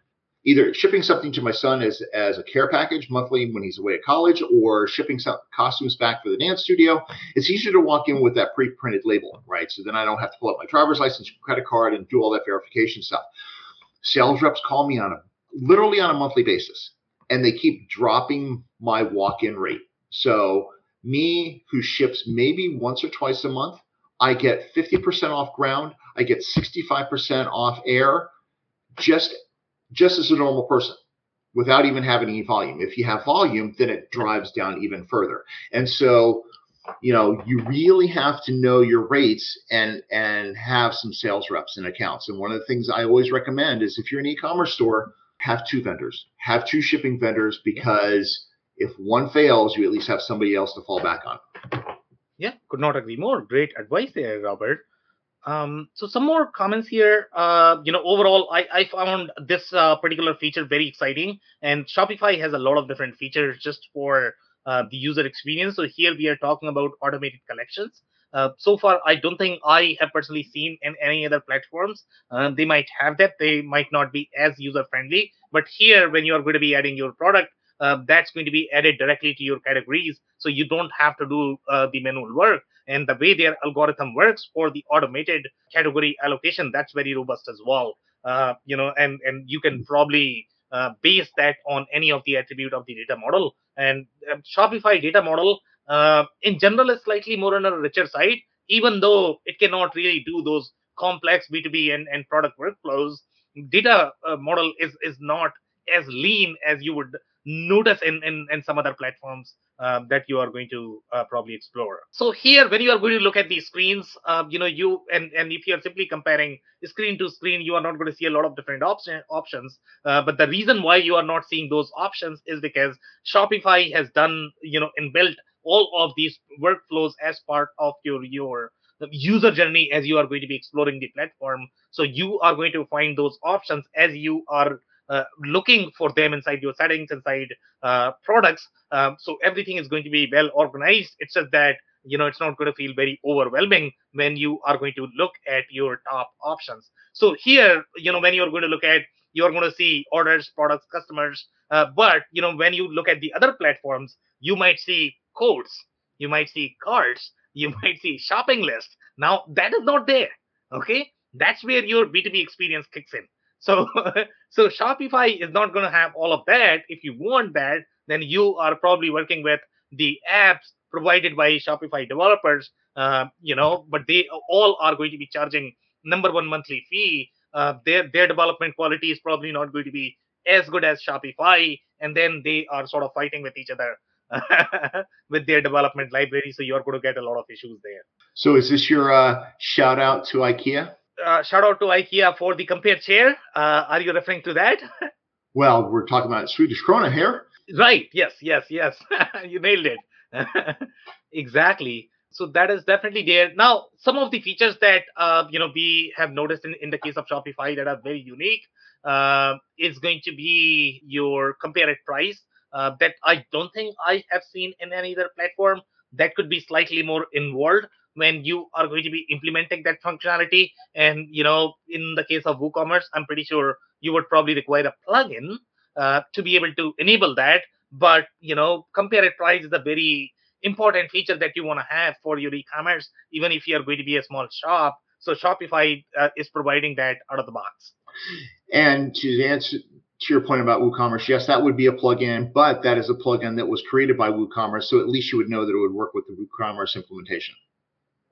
either shipping something to my son as, as a care package monthly when he's away at college or shipping some costumes back for the dance studio, it's easier to walk in with that pre-printed label, right? So then I don't have to pull up my driver's license, credit card, and do all that verification stuff. Sales reps call me on a literally on a monthly basis, and they keep dropping my walk-in rate. So me who ships maybe once or twice a month, I get 50% off ground, I get 65% off air just just as a normal person without even having any volume. If you have volume, then it drives down even further. And so, you know, you really have to know your rates and and have some sales reps and accounts. And one of the things I always recommend is if you're an e-commerce store, have two vendors, have two shipping vendors because if one fails, you at least have somebody else to fall back on. Yeah, could not agree more. Great advice there, Robert. Um, so some more comments here. Uh, you know, overall, I, I found this uh, particular feature very exciting, and Shopify has a lot of different features just for uh, the user experience. So here we are talking about automated collections. Uh, so far, I don't think I have personally seen in any other platforms. Uh, they might have that. They might not be as user friendly. But here, when you are going to be adding your product, uh, that's going to be added directly to your categories. So you don't have to do uh, the manual work. And the way their algorithm works for the automated category allocation, that's very robust as well. Uh, you know, and and you can probably uh, base that on any of the attribute of the data model. And um, Shopify data model, uh, in general, is slightly more on a richer side, even though it cannot really do those complex B2B and, and product workflows. Data uh, model is is not as lean as you would notice in, in, in some other platforms uh, that you are going to uh, probably explore. So here, when you are going to look at these screens, uh, you know, you and, and if you are simply comparing screen to screen, you are not going to see a lot of different option, options. Uh, but the reason why you are not seeing those options is because Shopify has done, you know, and built all of these workflows as part of your your user journey as you are going to be exploring the platform. So you are going to find those options as you are uh, looking for them inside your settings, inside uh, products. Um, so everything is going to be well organized. It's just that you know it's not going to feel very overwhelming when you are going to look at your top options. So here, you know, when you're going to look at, you're going to see orders, products, customers. Uh, but you know, when you look at the other platforms, you might see codes, you might see cards, [laughs] you might see shopping list. Now that is not there. Okay, that's where your B2B experience kicks in. So, [laughs] so Shopify is not going to have all of that. If you want that, then you are probably working with the apps provided by Shopify developers. Uh, you know, but they all are going to be charging number one monthly fee. Uh, their their development quality is probably not going to be as good as Shopify, and then they are sort of fighting with each other [laughs] with their development library. So you're going to get a lot of issues there. So is this your uh, shout out to IKEA? Uh, shout out to IKEA for the compare chair. Uh, are you referring to that? [laughs] well, we're talking about Swedish krona here. Right. Yes. Yes. Yes. [laughs] you nailed it. [laughs] exactly. So that is definitely there. Now, some of the features that uh, you know we have noticed in, in the case of Shopify that are very unique uh, is going to be your compare at price. Uh, that I don't think I have seen in any other platform. That could be slightly more involved when you are going to be implementing that functionality. And you know, in the case of WooCommerce, I'm pretty sure you would probably require a plugin uh, to be able to enable that. But you know, compare price is a very important feature that you want to have for your e-commerce, even if you are going to be a small shop. So Shopify uh, is providing that out of the box. And to answer to your point about WooCommerce, yes, that would be a plugin, but that is a plugin that was created by WooCommerce, so at least you would know that it would work with the WooCommerce implementation.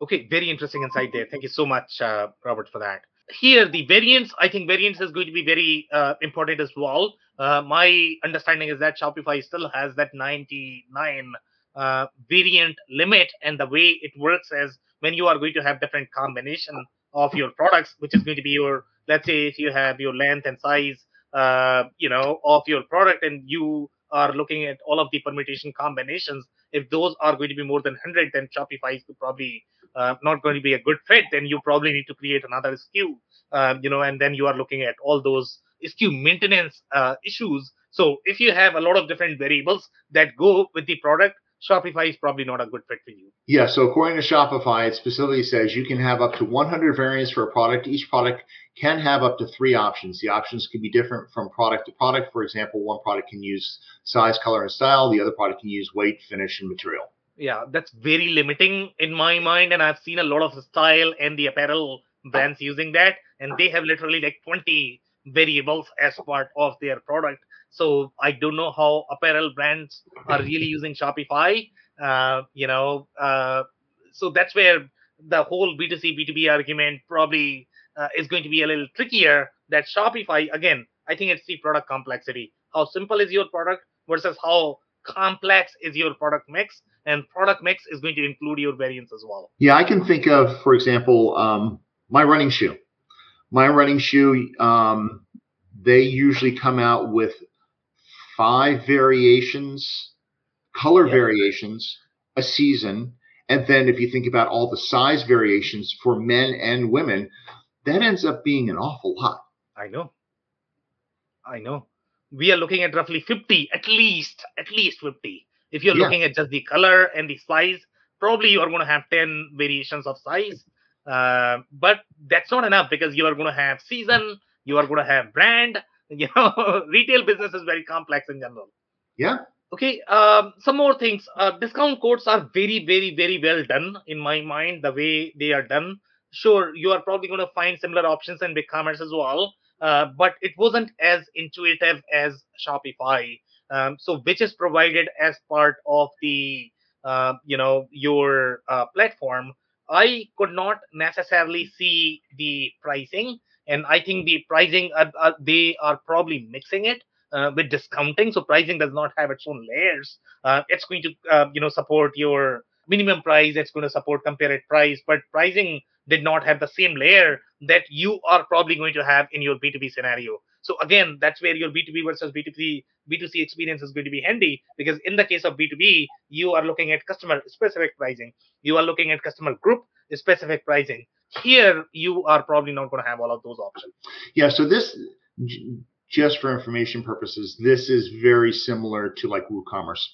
Okay, very interesting insight there. Thank you so much, uh, Robert, for that. Here, the variance, I think variance is going to be very uh, important as well. Uh, my understanding is that Shopify still has that 99 uh, variant limit, and the way it works is when you are going to have different combination of your products, which is going to be your, let's say, if you have your length and size, uh, you know, of your product, and you are looking at all of the permutation combinations, if those are going to be more than 100, then Shopify is probably uh, not going to be a good fit. Then you probably need to create another SKU, uh, you know, and then you are looking at all those SKU maintenance uh, issues. So if you have a lot of different variables that go with the product, Shopify is probably not a good fit for you. Yeah, so according to Shopify, it specifically says you can have up to 100 variants for a product. Each product can have up to three options. The options can be different from product to product. For example, one product can use size, color, and style. The other product can use weight, finish, and material. Yeah, that's very limiting in my mind. And I've seen a lot of style and the apparel brands using that. And they have literally like 20 variables as part of their product. So I don't know how apparel brands are really using Shopify. Uh, you know, uh, so that's where the whole B2C B2B argument probably uh, is going to be a little trickier. That Shopify again, I think it's the product complexity. How simple is your product versus how complex is your product mix, and product mix is going to include your variants as well. Yeah, I can think of, for example, um, my running shoe. My running shoe, um, they usually come out with five variations, color yeah. variations a season. And then if you think about all the size variations for men and women, that ends up being an awful lot. I know. I know. We are looking at roughly 50, at least, at least 50. If you're yeah. looking at just the color and the size, probably you are going to have 10 variations of size. Uh, but that's not enough because you are going to have season, you are going to have brand, [laughs] you know retail business is very complex in general. Yeah. Okay um, some more things. Uh, discount codes are very very very well done in my mind the way they are done. Sure you are probably going to find similar options in BigCommerce as well uh, but it wasn't as intuitive as shopify um, so which is provided as part of the uh, you know your uh, platform i could not necessarily see the pricing and I think the pricing uh, uh, they are probably mixing it uh, with discounting. So pricing does not have its own layers. Uh, it's going to you know support your minimum price. It's going to support comparative price, but pricing did not have the same layer that you are probably going to have in your B2B scenario. So again, that's where your B2B versus B2C B2C experience is going to be handy because in the case of B2B, you are looking at customer specific pricing. You are looking at customer group specific pricing. Here, you are probably not going to have all of those options. Yeah. So this, just for information purposes, this is very similar to like WooCommerce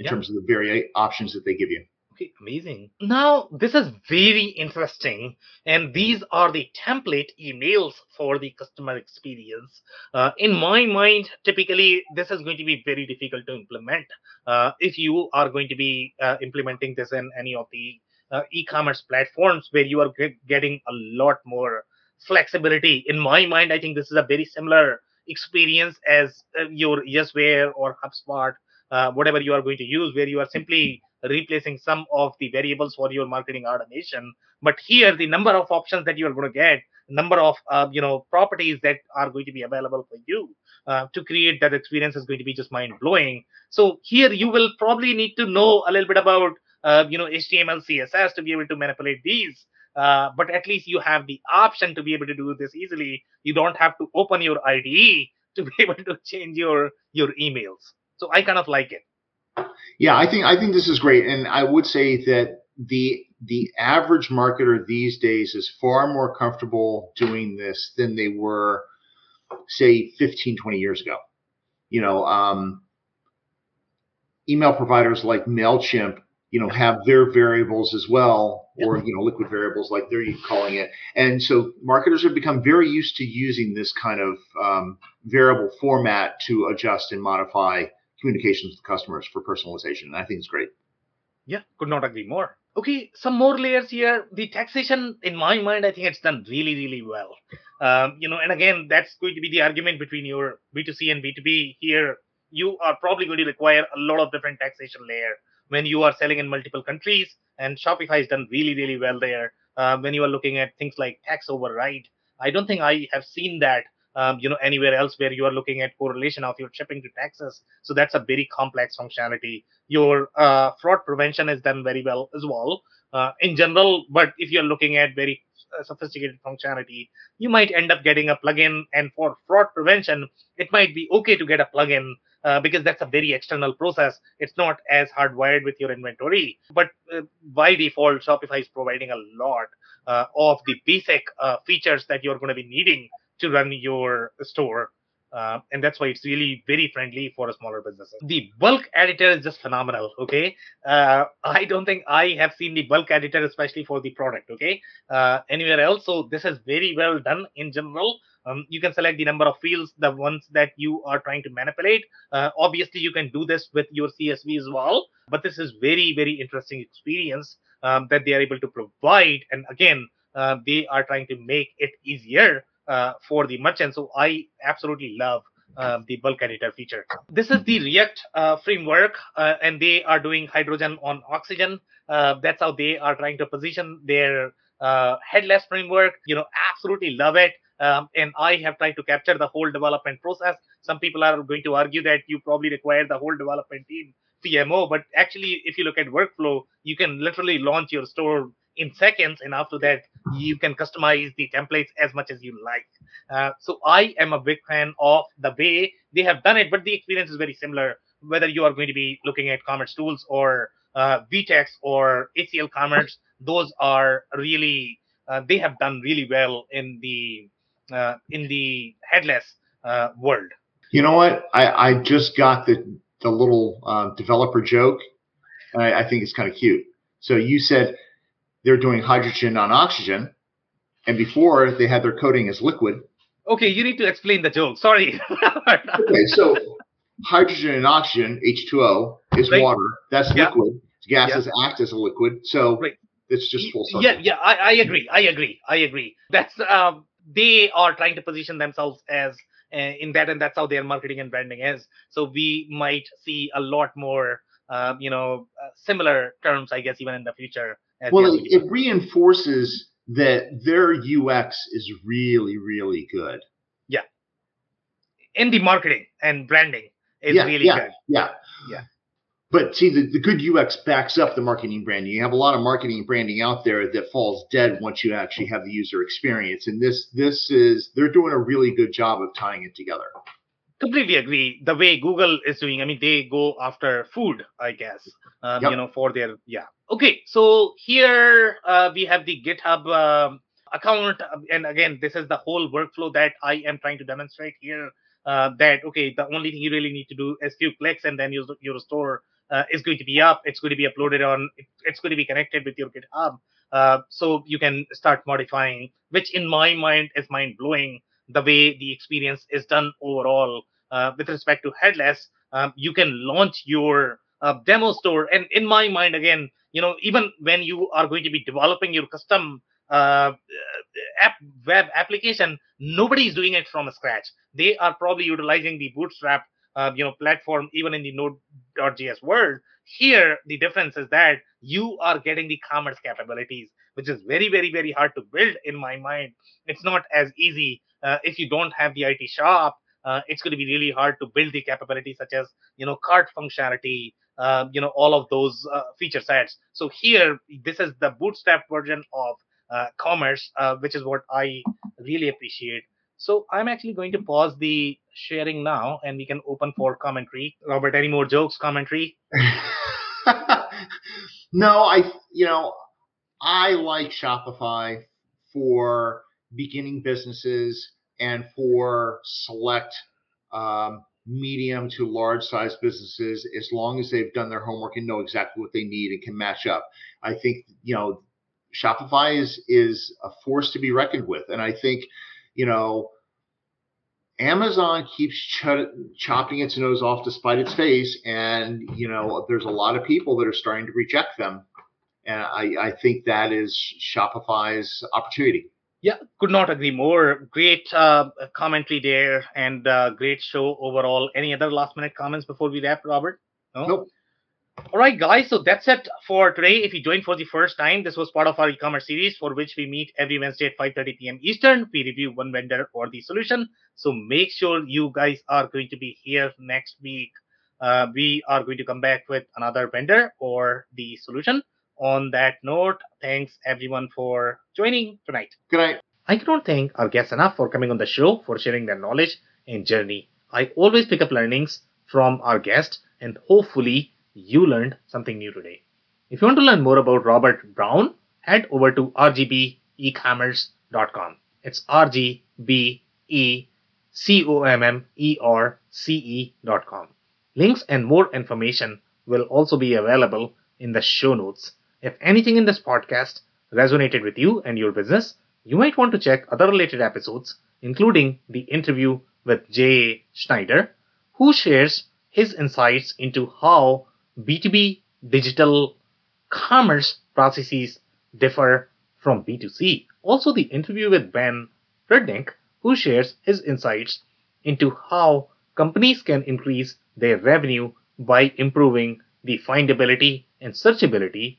in yeah. terms of the very options that they give you. Okay, amazing. Now, this is very interesting, and these are the template emails for the customer experience. Uh, in my mind, typically, this is going to be very difficult to implement uh, if you are going to be uh, implementing this in any of the uh, e-commerce platforms where you are getting a lot more flexibility. In my mind, I think this is a very similar experience as uh, your Yesware or HubSpot, uh, whatever you are going to use, where you are simply replacing some of the variables for your marketing automation. But here, the number of options that you are going to get, number of uh, you know properties that are going to be available for you uh, to create that experience is going to be just mind blowing. So here, you will probably need to know a little bit about uh, you know HTML, CSS to be able to manipulate these. Uh, but at least you have the option to be able to do this easily. You don't have to open your IDE to be able to change your your emails. So I kind of like it. Yeah, I think I think this is great, and I would say that the the average marketer these days is far more comfortable doing this than they were, say, 15, 20 years ago. You know, um, email providers like Mailchimp you know, have their variables as well, or you know, liquid variables like they're calling it. And so marketers have become very used to using this kind of um, variable format to adjust and modify communications with customers for personalization. And I think it's great. Yeah, could not agree more. Okay, some more layers here. The taxation, in my mind, I think it's done really, really well. [laughs] Um, you know, and again, that's going to be the argument between your B2C and B2B here. You are probably going to require a lot of different taxation layer when you are selling in multiple countries. And Shopify has done really, really well there. Uh, when you are looking at things like tax override, I don't think I have seen that um, you know anywhere else where you are looking at correlation of your shipping to taxes. So that's a very complex functionality. Your uh, fraud prevention is done very well as well uh, in general. But if you're looking at very uh, sophisticated functionality, you might end up getting a plugin. And for fraud prevention, it might be okay to get a plugin uh, because that's a very external process. It's not as hardwired with your inventory. But uh, by default, Shopify is providing a lot uh, of the basic uh, features that you're going to be needing to run your store. Uh, and that's why it's really very friendly for a smaller businesses. The bulk editor is just phenomenal. Okay, uh, I don't think I have seen the bulk editor, especially for the product. Okay, anywhere else. So this is very well done in general. Um, you can select the number of fields, the ones that you are trying to manipulate. Uh, obviously, you can do this with your CSV as well, but this is very, very interesting experience um, that they are able to provide. And again, uh, they are trying to make it easier uh, for the merchant. So I absolutely love uh, the bulk editor feature. This is the React uh, framework, uh, and they are doing hydrogen on oxygen. Uh, that's how they are trying to position their headless framework. You know, absolutely love it. Um, and I have tried to capture the whole development process. Some people are going to argue that you probably require the whole development team PMO, but actually, if you look at workflow, you can literally launch your store in seconds, and after that, you can customize the templates as much as you like. Uh, so I am a big fan of the way they have done it, but the experience is very similar. Whether you are going to be looking at commercetools or uh, VTEX or ACL Commerce, those are really uh, they have done really well in the uh, in the headless uh, world. You know what? I, I just got the the little uh, developer joke, I, I think it's kind of cute. So you said they're doing hydrogen on oxygen, and before they had their coating as liquid. Okay, you need to explain the joke. Sorry. [laughs] okay, so hydrogen and oxygen, H2O, is right. water. That's yeah. liquid. Gases yeah. act as a liquid. So right. it's just full circle. Yeah, yeah, I, I, agree. I agree. I agree. That's um, they are trying to position themselves as uh, in that, and that's how their marketing and branding is. So we might see a lot more, uh, you know, uh, similar terms, I guess, even in the future. Well, it, it reinforces that their UX is really, really good. Yeah. In the marketing and branding is yeah, really yeah, good. Yeah. Yeah. But see, the, the good UX backs up the marketing branding. You have a lot of marketing branding out there that falls dead once you actually have the user experience. And this this is they're doing a really good job of tying it together. Completely agree. The way Google is doing, I mean, they go after food, I guess. Um, yep. You know, for their yeah. Okay, so here uh, we have the GitHub uh, account, and again, this is the whole workflow that I am trying to demonstrate here. Uh, that okay, the only thing you really need to do is few clicks, and then your your store uh, is going to be up. It's going to be uploaded on. It's going to be connected with your GitHub, uh, so you can start modifying. Which, in my mind, is mind blowing. The way the experience is done overall. Uh, with respect to headless, um, you can launch your uh, demo store, and in my mind, again, you know, even when you are going to be developing your custom uh, app web application, nobody is doing it from scratch. They are probably utilizing the Bootstrap uh, you know platform even in the node.js world. Here the difference is that you are getting the commerce capabilities which is very very very hard to build in my mind it's not as easy uh, if you don't have the it shop uh, it's going to be really hard to build the capabilities such as you know cart functionality uh, you know all of those uh, feature sets so here this is the bootstrap version of uh, commerce uh, which is what i really appreciate so I'm actually going to pause the sharing now and we can open for commentary. Robert, any more jokes, commentary? [laughs] no, I, you know, I like Shopify for beginning businesses and for select um, medium to large size businesses as long as they've done their homework and know exactly what they need and can match up. I think, you know, Shopify is is a force to be reckoned with. And I think you know, Amazon keeps ch- chopping its nose off despite its face, and you know, there's a lot of people that are starting to reject them, and I, I think that is Shopify's opportunity. Yeah, could not agree more. Great uh, commentary there, and uh, great show overall. Any other last minute comments before we wrap, Robert? No. Nope. All right, guys. So that's it for today. If you joined for the first time, this was part of our e-commerce series for which we meet every Wednesday at 5:30 p.m. Eastern. We review one vendor or the solution. So make sure you guys are going to be here next week. Uh, we are going to come back with another vendor or the solution. On that note, thanks everyone for joining tonight. Good night. I cannot thank our guests enough for coming on the show for sharing their knowledge and journey. I always pick up learnings from our guests, and hopefully you learned something new today. If you want to learn more about Robert Brown, head over to rgbecommerce.com. It's R G B E C O M M E R C E.com. Links and more information will also be available in the show notes. If anything in this podcast resonated with you and your business, you might want to check other related episodes, including the interview with Jay Schneider, who shares his insights into how B2B digital commerce processes differ from B2C. Also, the interview with Ben Rudnick, who shares his insights into how companies can increase their revenue by improving the findability and searchability